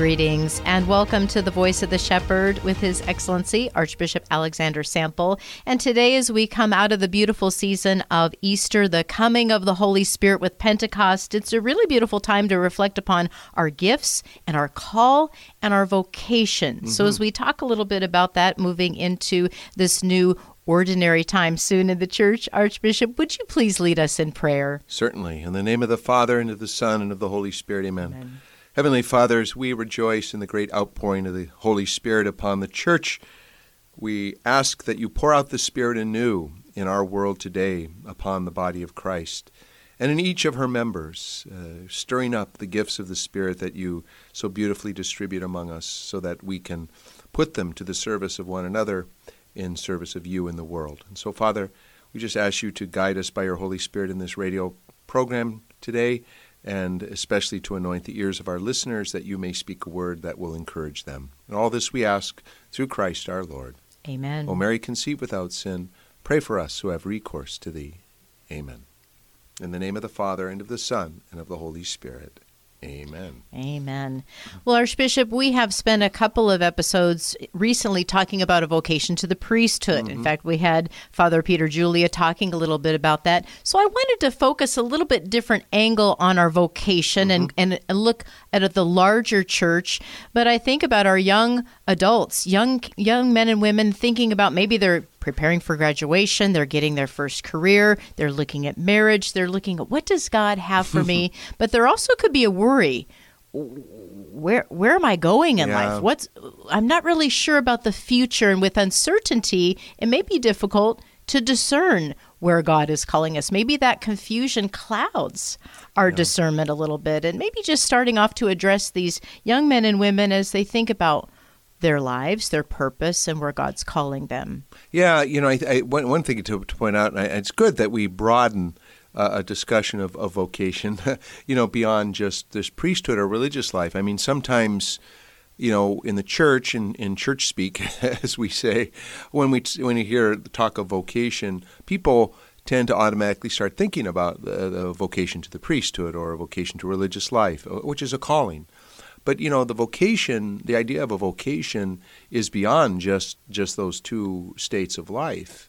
Greetings and welcome to the Voice of the Shepherd with His Excellency Archbishop Alexander Sample. And today, as we come out of the beautiful season of Easter, the coming of the Holy Spirit with Pentecost, it's a really beautiful time to reflect upon our gifts and our call and our vocation. Mm-hmm. So, as we talk a little bit about that, moving into this new ordinary time soon in the church, Archbishop, would you please lead us in prayer? Certainly. In the name of the Father, and of the Son, and of the Holy Spirit, amen. amen. Heavenly Father, as we rejoice in the great outpouring of the Holy Spirit upon the church, we ask that you pour out the Spirit anew in our world today upon the body of Christ and in each of her members, uh, stirring up the gifts of the Spirit that you so beautifully distribute among us so that we can put them to the service of one another in service of you in the world. And so, Father, we just ask you to guide us by your Holy Spirit in this radio program today and especially to anoint the ears of our listeners that you may speak a word that will encourage them. And all this we ask through Christ our Lord. Amen. O Mary, conceived without sin, pray for us who have recourse to thee. Amen. In the name of the Father, and of the Son, and of the Holy Spirit. Amen. Amen. Well, Archbishop, we have spent a couple of episodes recently talking about a vocation to the priesthood. Mm-hmm. In fact, we had Father Peter Julia talking a little bit about that. So I wanted to focus a little bit different angle on our vocation mm-hmm. and, and look at the larger church. But I think about our young adults, young young men and women thinking about maybe they're preparing for graduation, they're getting their first career, they're looking at marriage, they're looking at what does God have for me? but there also could be a worry where where am I going in yeah. life? What's I'm not really sure about the future and with uncertainty, it may be difficult to discern where God is calling us. Maybe that confusion clouds our yeah. discernment a little bit and maybe just starting off to address these young men and women as they think about their lives, their purpose, and where God's calling them. Yeah, you know, I, I, one, one thing to, to point out, and it's good that we broaden uh, a discussion of, of vocation, you know, beyond just this priesthood or religious life. I mean, sometimes, you know, in the church, in, in church speak, as we say, when we when you hear talk of vocation, people tend to automatically start thinking about the, the vocation to the priesthood or a vocation to religious life, uh, which is a calling. But you know, the vocation, the idea of a vocation, is beyond just just those two states of life.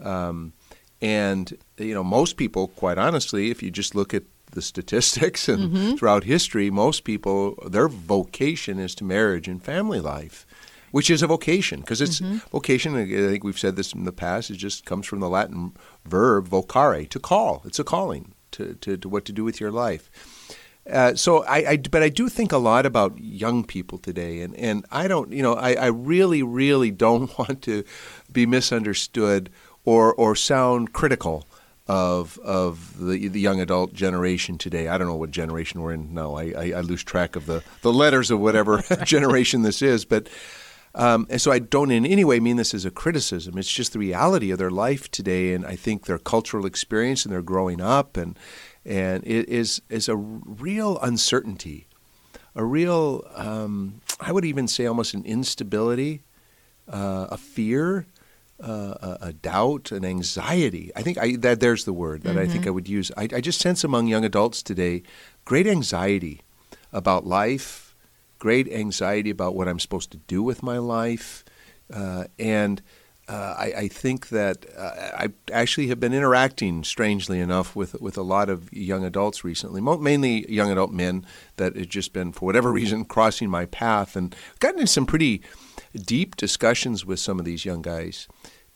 Um, and you know, most people, quite honestly, if you just look at the statistics and mm-hmm. throughout history, most people their vocation is to marriage and family life, which is a vocation because it's mm-hmm. vocation. I think we've said this in the past. It just comes from the Latin verb vocare, to call. It's a calling to, to, to what to do with your life. Uh, so I, I, but I do think a lot about young people today, and, and I don't, you know, I, I really, really don't want to be misunderstood or or sound critical of of the the young adult generation today. I don't know what generation we're in. No, I, I, I lose track of the, the letters of whatever generation this is, but. Um, and so I don't in any way mean this as a criticism. It's just the reality of their life today, and I think their cultural experience and their growing up, and and it is is a real uncertainty, a real um, I would even say almost an instability, uh, a fear, uh, a, a, doubt, an anxiety. I think I, that there's the word that mm-hmm. I think mm-hmm. I would use. I, I just sense among young adults today great anxiety about life, great anxiety about what I'm supposed to do with my life, uh, and uh, I, I, think that uh, I actually have been interacting, strangely enough, with with a lot of young adults recently, mainly young adult men that have just been, for whatever reason, crossing my path, and gotten into some pretty deep discussions with some of these young guys.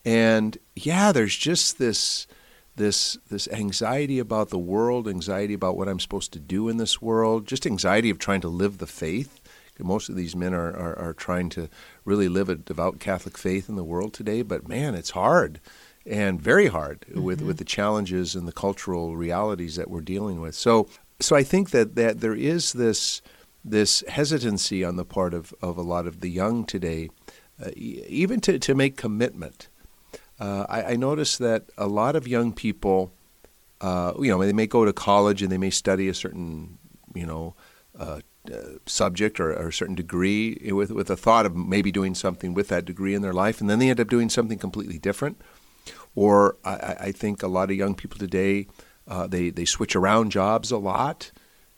And yeah, there's just this this this anxiety about the world, anxiety about what I'm supposed to do in this world, just anxiety of trying to live the faith. Most of these men are, are, are trying to really live a devout Catholic faith in the world today, but man, it's hard and very hard mm-hmm. with, with the challenges and the cultural realities that we're dealing with. So so I think that, that there is this this hesitancy on the part of, of a lot of the young today, uh, even to, to make commitment. Uh, I, I notice that a lot of young people, uh, you know, they may go to college and they may study a certain, you know, uh, subject or, or, a certain degree with, with a thought of maybe doing something with that degree in their life, and then they end up doing something completely different. Or I, I think a lot of young people today, uh, they, they switch around jobs a lot.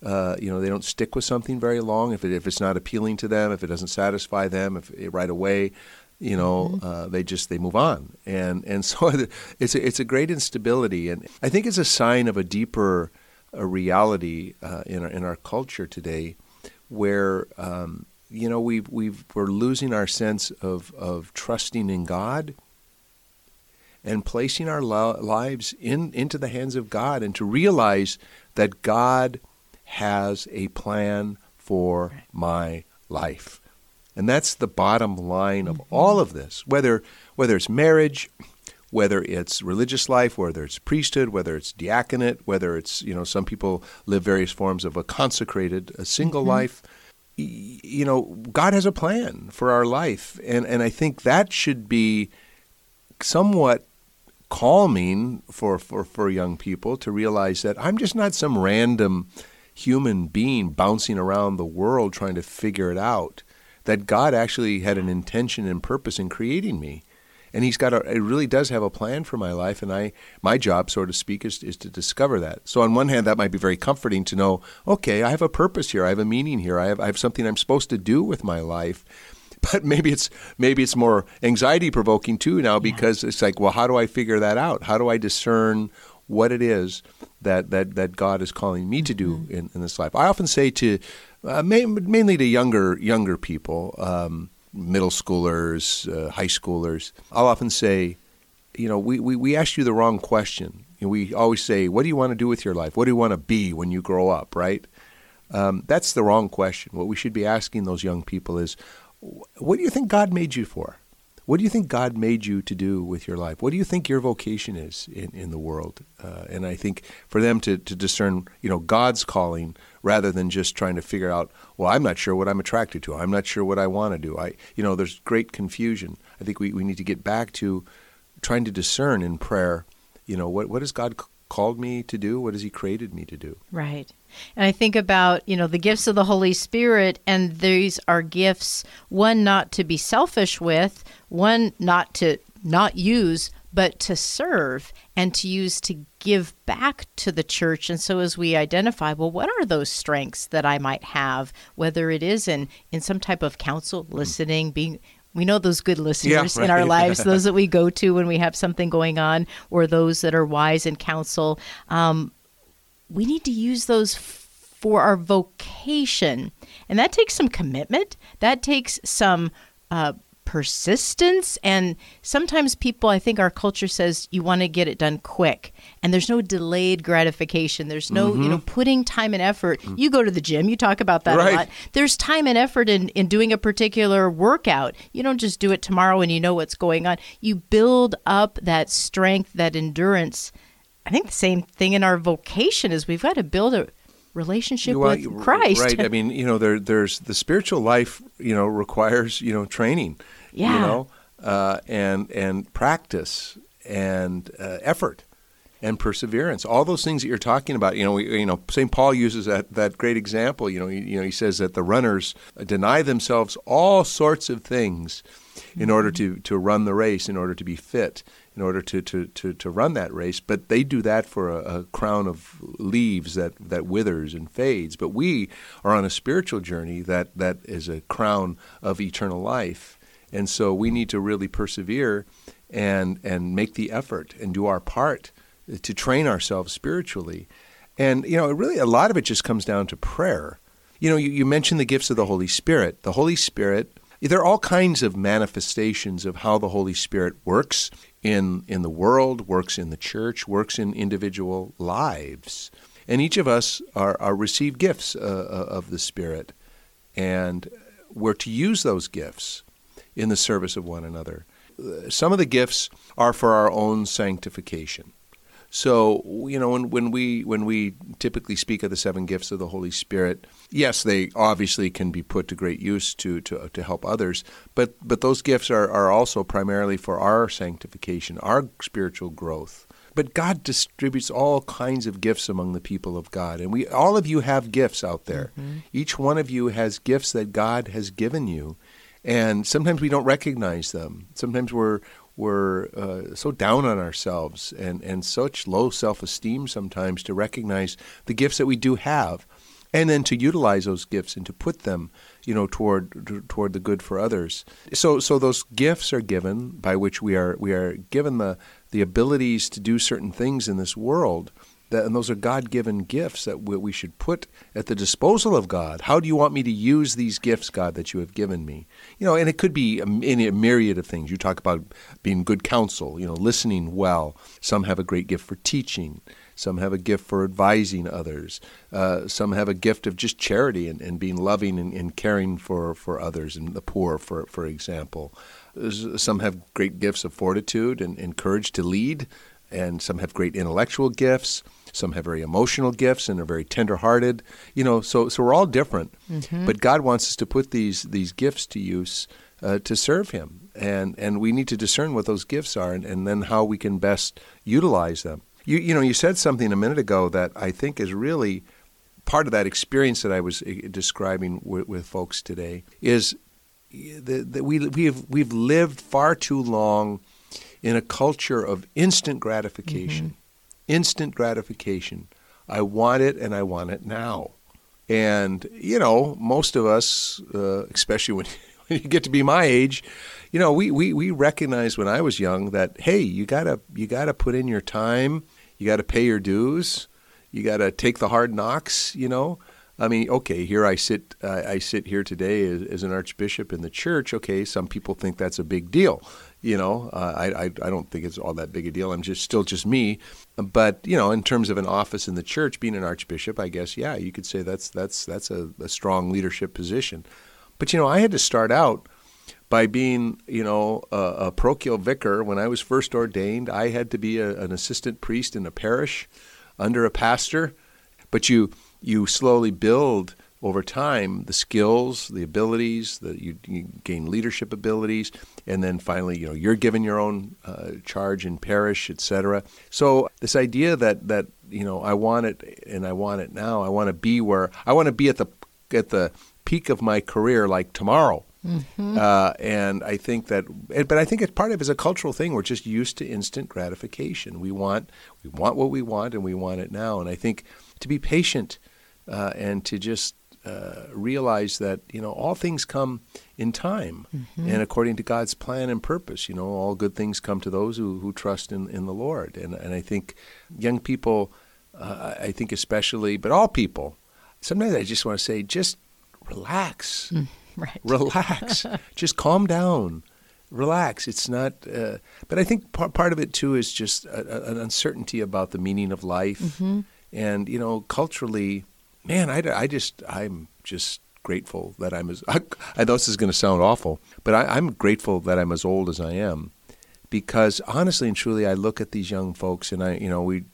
Uh, you know, they don't stick with something very long if it, if it's not appealing to them, if it doesn't satisfy them, if it, right away, you know, mm-hmm. uh, they just they move on, and and so it's a, it's a great instability, and I think it's a sign of a deeper a reality uh, in our in our culture today, where um, you know we we we're losing our sense of of trusting in God and placing our lives in into the hands of God, and to realize that God has a plan for my life. And that's the bottom line of mm-hmm. all of this. Whether whether it's marriage, whether it's religious life, whether it's priesthood, whether it's diaconate, whether it's, you know, some people live various forms of a consecrated, a single mm-hmm. life. You know, God has a plan for our life. And, and I think that should be somewhat calming for, for, for young people to realize that I'm just not some random human being bouncing around the world trying to figure it out. That God actually had an intention and purpose in creating me. And he's got a, it really does have a plan for my life. And I, my job, so to speak, is, is to discover that. So on one hand, that might be very comforting to know, okay, I have a purpose here. I have a meaning here. I have, I have something I'm supposed to do with my life but maybe it's maybe it's more anxiety provoking too now because yeah. it's like well how do i figure that out how do i discern what it is that, that, that God is calling me to do mm-hmm. in, in this life. I often say to uh, mainly to younger younger people, um, middle schoolers, uh, high schoolers. I'll often say, you know, we, we, we asked you the wrong question. we always say, what do you want to do with your life? What do you want to be when you grow up? Right? Um, that's the wrong question. What we should be asking those young people is, what do you think God made you for? What do you think God made you to do with your life? What do you think your vocation is in, in the world? Uh, and I think for them to, to discern, you know, God's calling rather than just trying to figure out, well, I'm not sure what I'm attracted to. I'm not sure what I want to do. I, you know, there's great confusion. I think we, we need to get back to trying to discern in prayer, you know, what, what has God called me to do? What has He created me to do? Right. And I think about, you know, the gifts of the Holy Spirit, and these are gifts, one not to be selfish with, one not to not use, but to serve and to use to give back to the church. And so as we identify, well, what are those strengths that I might have, whether it is in, in some type of counsel, mm. listening, being we know those good listeners yeah, right. in our lives, those that we go to when we have something going on, or those that are wise in counsel. Um, we need to use those for our vocation. And that takes some commitment, that takes some uh, persistence. And sometimes people, I think our culture says you want to get it done quick. And there's no delayed gratification. There's no, mm-hmm. you know, putting time and effort. Mm-hmm. You go to the gym, you talk about that right. a lot. There's time and effort in, in doing a particular workout. You don't just do it tomorrow and you know what's going on. You build up that strength, that endurance I think the same thing in our vocation is we've got to build a relationship well, with Christ. Right. I mean, you know, there, there's the spiritual life. You know, requires you know training. Yeah. You know, uh, and and practice and uh, effort and perseverance. All those things that you're talking about. You know, we, you know, St. Paul uses that that great example. You know, he, you know, he says that the runners deny themselves all sorts of things in order mm-hmm. to to run the race, in order to be fit in order to, to, to, to run that race. But they do that for a, a, crown of leaves that, that withers and fades. But we are on a spiritual journey that, that is a crown of eternal life. And so we need to really persevere and and make the effort and do our part to train ourselves spiritually. And you know, really, a lot of it just comes down to prayer. You know, you, you mentioned the gifts of the Holy Spirit. The Holy Spirit, there are all kinds of manifestations of how the Holy Spirit works in in the world, works in the church, works in individual lives. And each of us are, are receive gifts uh, uh of the Spirit, and we're to use those gifts in the service of one another. Some of the gifts are for our own sanctification. So you know when, when we when we typically speak of the seven gifts of the Holy Spirit, yes, they obviously can be put to great use to to, to help others, but but those gifts are, are also primarily for our sanctification, our spiritual growth. But God distributes all kinds of gifts among the people of God, and we all of you have gifts out there. Mm-hmm. Each one of you has gifts that God has given you, and sometimes we don't recognize them. Sometimes we're we're uh, so down on ourselves and, and such low self esteem sometimes to recognize the gifts that we do have and then to utilize those gifts and to put them you know toward toward the good for others so so those gifts are given by which we are we are given the the abilities to do certain things in this world that, and those are God given gifts that we, we should put at the disposal of God. How do you want me to use these gifts, God, that you have given me? You know, and it could be a, a myriad of things. You talk about being good counsel, you know, listening well. Some have a great gift for teaching. Some have a gift for advising others. Uh, some have a gift of just charity and, and being loving and, and, caring for, for others and the poor, for, for example. Some have great gifts of fortitude and, and courage to lead, and some have great intellectual gifts. Some have very emotional gifts and are very tender-hearted. You know, so so we're all different. Mm-hmm. But God wants us to put these these gifts to use uh, to serve Him, and and we need to discern what those gifts are, and, and then how we can best utilize them. You you know, you said something a minute ago that I think is really part of that experience that I was uh, describing with, with folks today is that we we've we've lived far too long in a culture of instant gratification. Mm-hmm instant gratification. I want it and I want it now. And, you know, most of us, uh, especially when, when you get to be my age, you know, we, we, we recognized when I was young that, hey, you gotta you gotta put in your time, you gotta pay your dues, you gotta take the hard knocks, you know. I mean, okay, here I sit. Uh, I sit here today as, as, an archbishop in the church. Okay, some people think that's a big deal. You know, uh, I, I, I don't think it's all that big a deal. I'm just still just me. But you know, in terms of an office in the church, being an archbishop, I guess yeah, you could say that's that's that's a, a strong leadership position. But you know, I had to start out by being, you know, a, a, parochial vicar. When I was first ordained, I had to be a, an assistant priest in a parish under a pastor. But you you slowly build over time the skills, the abilities, that you, you, gain leadership abilities, and then finally, you know, you're given your own uh, charge in parish, etc. So this idea that that you know, I want it and I want it now. I want to be where I want to be at the at the peak of my career, like tomorrow. Mm-hmm. Uh, and I think that, but I think it's part of it is a cultural thing. We're just used to instant gratification. We want, we want what we want, and we want it now. And I think to be patient uh, and to just uh, realize that you know all things come in time mm-hmm. and according to God's plan and purpose. You know, all good things come to those who, who trust in, in the Lord. And and I think young people, uh, I think especially, but all people, sometimes I just want to say, just relax, mm, right? Relax, just calm down. Relax. It's not, uh, but I think part, part of it too is just a, a, an uncertainty about the meaning of life, mm-hmm. and you know, culturally, man, I, I just I'm just grateful that I'm as I, I know this is going to sound awful, but I, I'm grateful that I'm as old as I am, because honestly and truly, I look at these young folks, and I you know we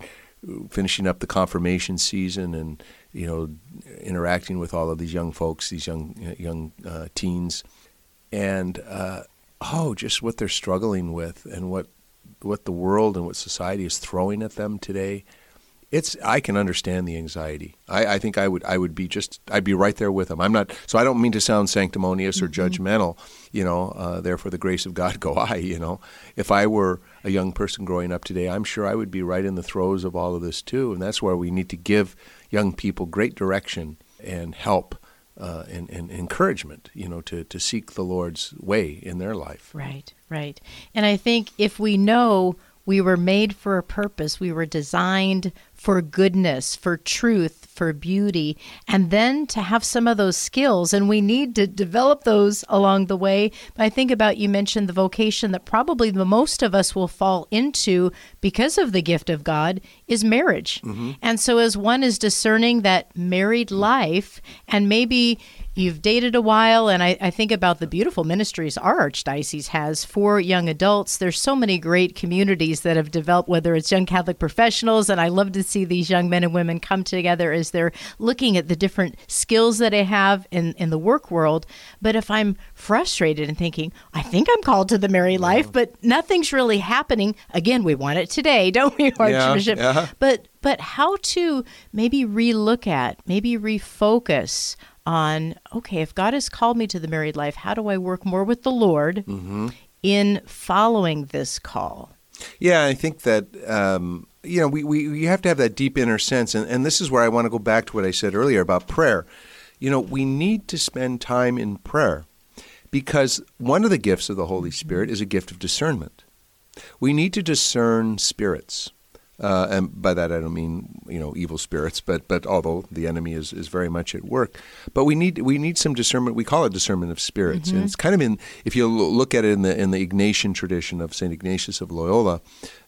finishing up the confirmation season and you know interacting with all of these young folks, these young young uh, teens, and uh, oh, just what they're struggling with and what what the world and what society is throwing at them today it's I can understand the anxiety. I, I, think I would I would be just I'd be right there with them. I'm not so I don't mean to sound sanctimonious or mm-hmm. judgmental. You know, uh, therefore the grace of God go I. You know, if I were a young person growing up today, I'm sure I would be right in the throes of all of this too. And that's where we need to give young people great direction and help uh, and, and encouragement, you know, to, to seek the Lord's way in their life. Right, right. And I think if we know we were made for a purpose, we were designed for goodness, for truth, for beauty, and then to have some of those skills. And we need to develop those along the way. But I think about you mentioned the vocation that probably the most of us will fall into because of the gift of God is marriage. Mm-hmm. And so, as one is discerning that married life, and maybe You've dated a while, and I, I, think about the beautiful ministries our archdiocese has for young adults. There's so many great communities that have developed, whether it's young Catholic professionals, and I love to see these young men and women come together as they're looking at the different skills that they have in, in the work world. But if I'm frustrated and thinking, I think I'm called to the married life, but nothing's really happening, again, we want it today, don't we, Archbishop? Yeah, yeah. But but how to maybe relook at, maybe refocus on okay, if God has called me to the married life, how do I work more with the Lord mm-hmm. in following this call? Yeah, I think that um, you know we, we, we have to have that deep inner sense, and, and this is where I want to go back to what I said earlier about prayer. You know, we need to spend time in prayer because one of the gifts of the Holy Spirit is a gift of discernment. We need to discern spirits. Uh, and by that I don't mean you know evil spirits, but but although the enemy is, is very much at work, but we need we need some discernment. We call it discernment of spirits, mm-hmm. and it's kind of in if you look at it in the in the Ignatian tradition of Saint Ignatius of Loyola,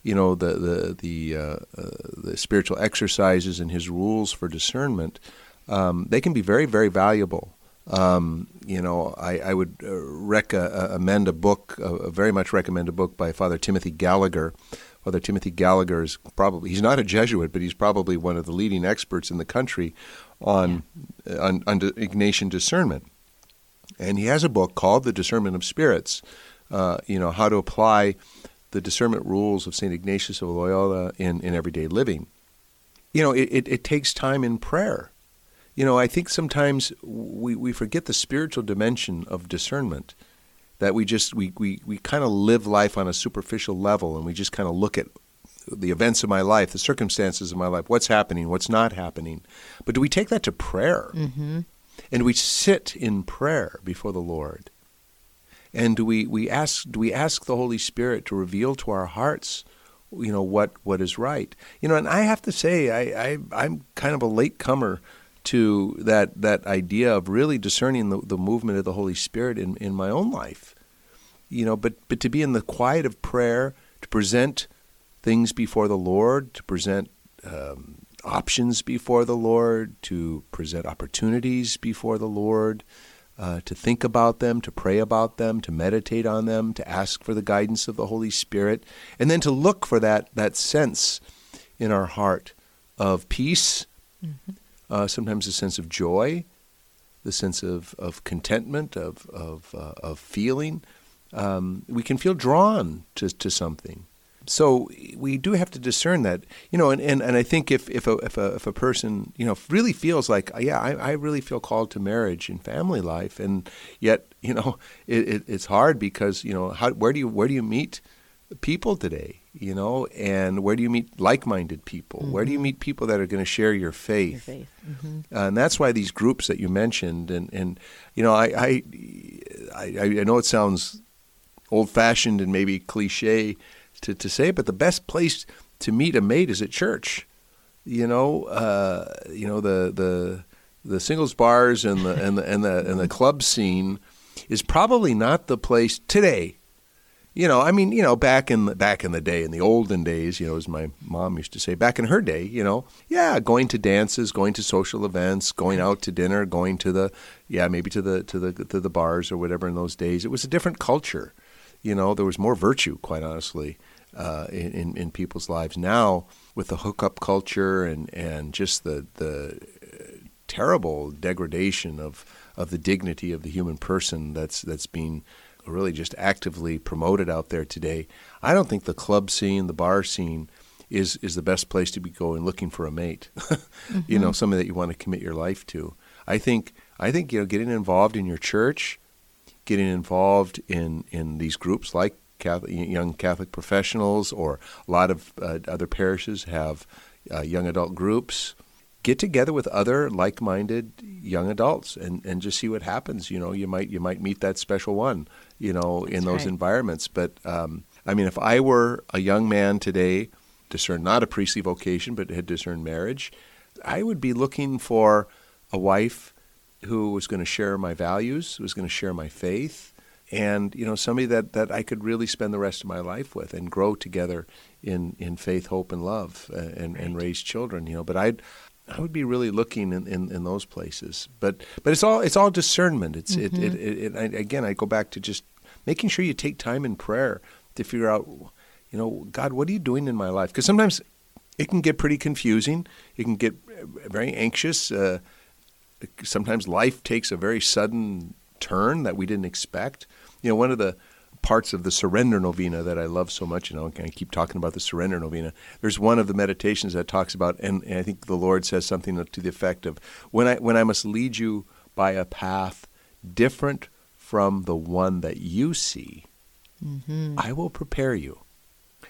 you know the the the, uh, uh, the spiritual exercises and his rules for discernment, um, they can be very very valuable. Um, you know, I, I would uh, rec- uh, amend a book, uh, very much recommend a book by Father Timothy Gallagher Father Timothy Gallagher is probably he's not a Jesuit, but he's probably one of the leading experts in the country on yeah. on, on Ignatian discernment. And he has a book called The Discernment of Spirits. Uh, you know how to apply the discernment rules of Saint Ignatius of Loyola in, in everyday living. You know, it, it, it takes time in prayer. You know, I think sometimes we, we forget the spiritual dimension of discernment that we just we, we, we kind of live life on a superficial level and we just kind of look at the events of my life, the circumstances of my life, what's happening, what's not happening. But do we take that to prayer? Mm-hmm. And we sit in prayer before the Lord. And do we, we ask do we ask the Holy Spirit to reveal to our hearts, you know, what, what is right? You know, and I have to say, I, I I'm kind of a late comer to that that idea of really discerning the, the movement of the Holy Spirit in, in my own life. You know, but but to be in the quiet of prayer, to present things before the Lord, to present um, options before the Lord, to present opportunities before the Lord, uh, to think about them, to pray about them, to meditate on them, to ask for the guidance of the Holy Spirit, and then to look for that that sense in our heart of peace. Mm-hmm uh, sometimes a sense of joy, the sense of, of contentment, of, of, uh, of feeling. Um, we can feel drawn to, to something. So we do have to discern that, you know, and, and, and I think if, if, a, if, a, if a person, you know, really feels like, yeah, I, I really feel called to marriage and family life, and yet, you know, it, it, it's hard because, you know, how, where, do you, where do you meet people today? you know and where do you meet like-minded people mm-hmm. where do you mm-hmm. meet people that are going to share your faith, your faith. Mm-hmm. Uh, and that's why these groups that you mentioned and, and you know I, I, I, I know it sounds old-fashioned and maybe cliche to, to say but the best place to meet a mate is at church you know uh, you know the the the singles bars and the and the and the, and the club scene is probably not the place today you know, I mean, you know, back in the, back in the day, in the olden days, you know, as my mom used to say, back in her day, you know, yeah, going to dances, going to social events, going out to dinner, going to the, yeah, maybe to the to the to the bars or whatever. In those days, it was a different culture. You know, there was more virtue, quite honestly, uh, in, in people's lives. Now, with the hookup culture and and just the the terrible degradation of of the dignity of the human person that's that's being really just actively promoted out there today. I don't think the club scene, the bar scene, is is the best place to be going looking for a mate. mm-hmm. You know, mm-hmm. somebody that you want to commit your life to. I think I think you know getting involved in your church, getting involved in in these groups like Catholic, young Catholic professionals, or a lot of uh, other parishes have uh, young adult groups. get together with other like-minded young adults and, and just see what happens. You know, you might you might meet that special one. You know, in those right. environments. But um, I mean, if I were a young man today, discern not a priestly vocation, but had discerned marriage, I would be looking for a wife who was going to share my values, was going to share my faith, and you know somebody that, that I could really spend the rest of my life with and grow together in, in faith, hope, and love, uh, and, Right. and raise children. You know, but I'd I would be really looking in, in, in those places. But but it's all it's all discernment. It's it, it, it, it I, again I go back to just making sure you take time in prayer to figure out, you know, God, what are you doing in my life? Because sometimes it can get pretty confusing. It can get very anxious. Uh, sometimes life takes a very sudden turn that we didn't expect. You know, one of the parts of the surrender novena that I love so much, you know, I keep talking about the surrender novena. There's one of the meditations that talks about, and, and I think the Lord says something to the effect of, when I when I must lead you by a path different from the one that you see, mm-hmm. I will prepare you,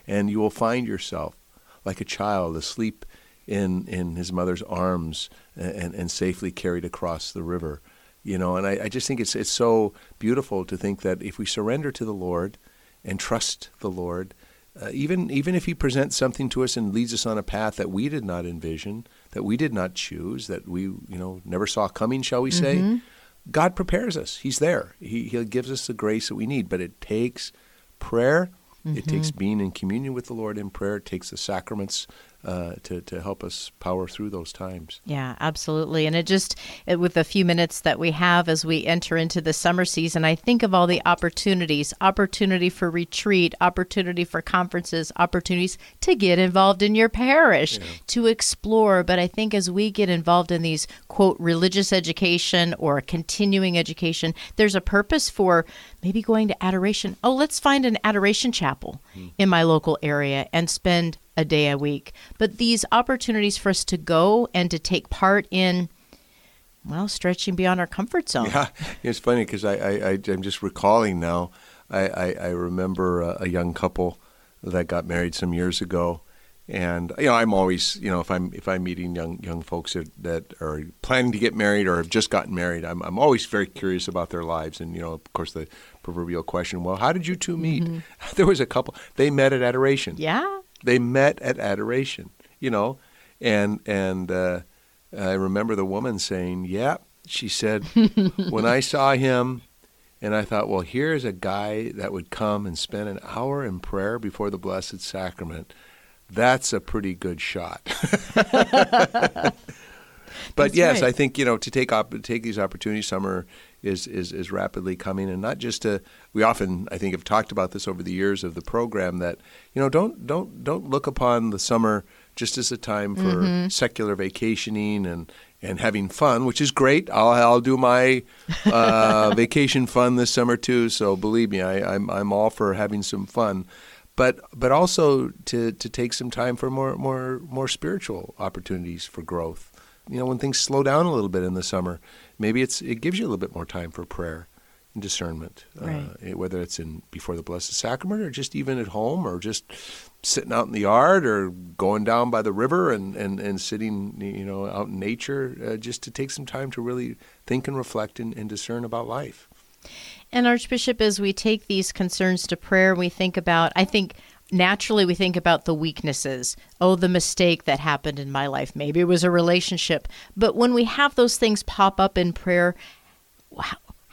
and you will find yourself like a child asleep in in his mother's arms and, and safely carried across the river. You know, and I, I just think it's it's so beautiful to think that if we surrender to the Lord and trust the Lord, uh, even even if He presents something to us and leads us on a path that we did not envision, that we did not choose, that we you know never saw coming, shall we say? God prepares us. He's there. He He gives us the grace that we need, but it takes prayer. It takes being in communion with the Lord in prayer. It takes the sacraments uh, to to help us power through those times. Yeah, absolutely. And it just, it, with the few minutes that we have as we enter into the summer season, I think of all the opportunities opportunity for retreat, opportunity for conferences, opportunities to get involved in your parish, to explore. But I think as we get involved in these, quote, religious education or continuing education, there's a purpose for maybe going to adoration. Oh, let's find an adoration chapel in my local area and spend a day a week. But these opportunities for us to go and to take part in, well, stretching beyond our comfort zone. Yeah, it's funny because I, I, I I'm just recalling now. I I, I remember a, a young couple that got married some years ago, and you know I'm always you know if I'm if I'm meeting young young folks that, that are planning to get married or have just gotten married, I'm I'm always very curious about their lives, and you know of course the proverbial question, well, how did you two meet? Mm-hmm. There was a couple. They met at adoration. Yeah. They met at adoration, you know, and and uh, I remember the woman saying, "Yeah," she said, "when I saw him." And I thought, well, here's a guy that would come and spend an hour in prayer before the Blessed Sacrament. That's a pretty good shot. but That's yes, right. I think you know to take op- take these opportunities. Summer is, is is rapidly coming, and not just to. We often, I think, have talked about this over the years of the program that you know don't don't don't look upon the summer just as a time for Mm-hmm. secular vacationing and and having fun, which is great. I'll I'll do my uh, vacation fun this summer too. So believe me, I, I'm I'm all for having some fun. But, but also to, to take some time for more, more, more spiritual opportunities for growth you know, when things slow down a little bit in the summer, maybe it's it gives you a little bit more time for prayer discernment, Right. uh, whether it's in before the Blessed Sacrament or just even at home or just sitting out in the yard or going down by the river and, and, and sitting, you know, out in nature, uh, just to take some time to really think and reflect and, and discern about life. And Archbishop, as we take these concerns to prayer, we think about, I think naturally we think about the weaknesses. Oh, the mistake that happened in my life. Maybe it was a relationship. But when we have those things pop up in prayer,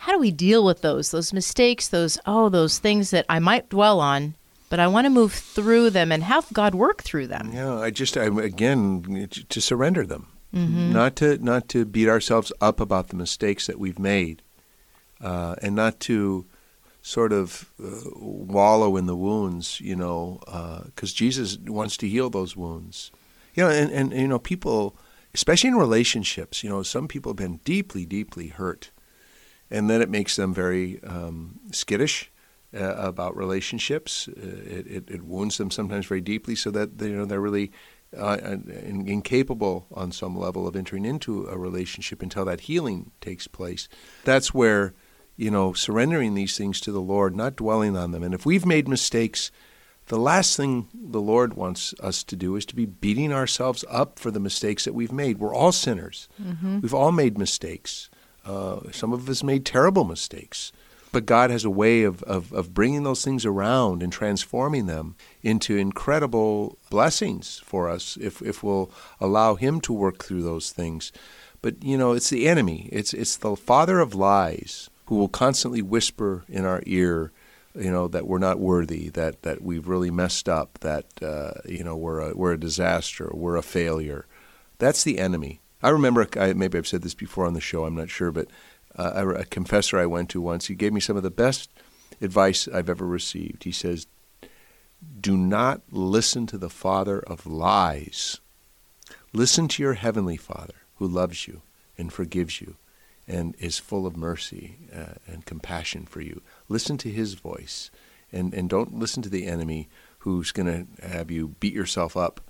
how, do we deal with those? Those mistakes, those, oh, those things that I might dwell on, but I want to move through them and have God work through them. Yeah, I just I, again to surrender them, not to not to beat ourselves up about the mistakes that we've made, uh, and not to sort of uh, wallow in the wounds, you know, because Jesus wants to heal those wounds. You know, and, and you know people, especially in relationships, you know, some people have been deeply, deeply hurt, and then it makes them very um, skittish uh, about relationships. Uh, it, it, it wounds them sometimes very deeply, so that they, you know they're really uh, in, incapable on some level of entering into a relationship until that healing takes place. That's where you know surrendering these things to the Lord, not dwelling on them. And if we've made mistakes, the last thing the Lord wants us to do is to be beating ourselves up for the mistakes that we've made. We're all sinners. Mm-hmm. We've all made mistakes. Uh, some of us made terrible mistakes. But God has a way of, of, of bringing those things around and transforming them into incredible blessings for us if, if we'll allow Him to work through those things. But, you know, it's the enemy, it's, it's the father of lies who will constantly whisper in our ear you know that we're not worthy, that that we've really messed up, that uh, you know we're a, we're a disaster, we're a failure. That's the enemy. I remember, I, maybe I've said this before on the show, I'm not sure, but uh, a confessor I went to once, he gave me some of the best advice I've ever received. He says, Do not listen to the father of lies. Listen to your heavenly Father who loves you and forgives you and is full of mercy uh, and compassion for you. Listen to his voice and, and don't listen to the enemy who's going to have you beat yourself up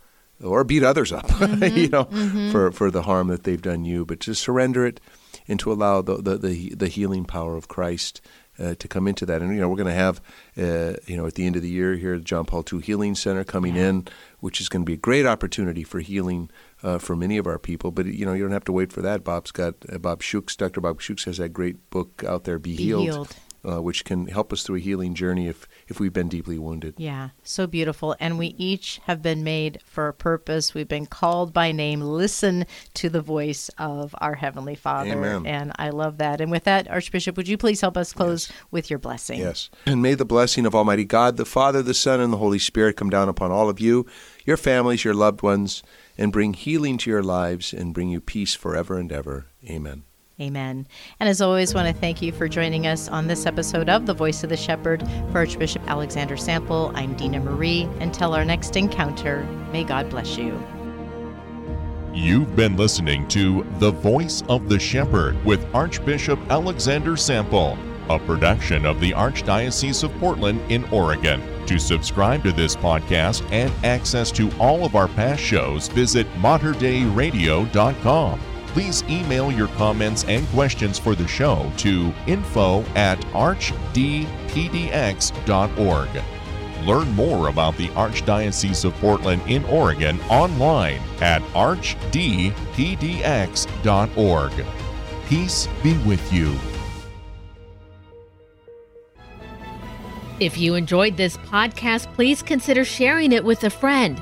or beat others up, mm-hmm, you know, mm-hmm. for, for the harm that they've done you. But to surrender it and to allow the, the, the, the healing power of Christ uh, to come into that. And, you know, we're going to have, uh, you know, at the end of the year here, the John Paul II Healing Center coming yeah. in, which is going to be a great opportunity for healing uh, for many of our people. But, you know, you don't have to wait for that. Bob's got, uh, Bob Schuchts, Dr. Bob Schuchts has that great book out there, Be, Be Healed. Uh, which can help us through a healing journey if, if we've been deeply wounded. Yeah, so beautiful. And we each have been made for a purpose. We've been called by name. Listen to the voice of our Heavenly Father. Amen. And I love that. And with that, Archbishop, would you please help us close yes. with your blessing? Yes. And may the blessing of Almighty God, the Father, the Son, and the Holy Spirit come down upon all of you, your families, your loved ones, and bring healing to your lives and bring you peace forever and ever. Amen. Amen. And as always, want to thank you for joining us on this episode of The Voice of the Shepherd. For Archbishop Alexander Sample, I'm Dina Marie. Until our next encounter, may God bless you. You've been listening to The Voice of the Shepherd with Archbishop Alexander Sample, a production of the Archdiocese of Portland in Oregon. To subscribe to this podcast and access to all of our past shows, visit materdeiradio.com please email your comments and questions for the show to info at archdpdx.org. Learn more about the Archdiocese of Portland in Oregon online at archdpdx.org. Peace be with you. If you enjoyed this podcast, please consider sharing it with a friend.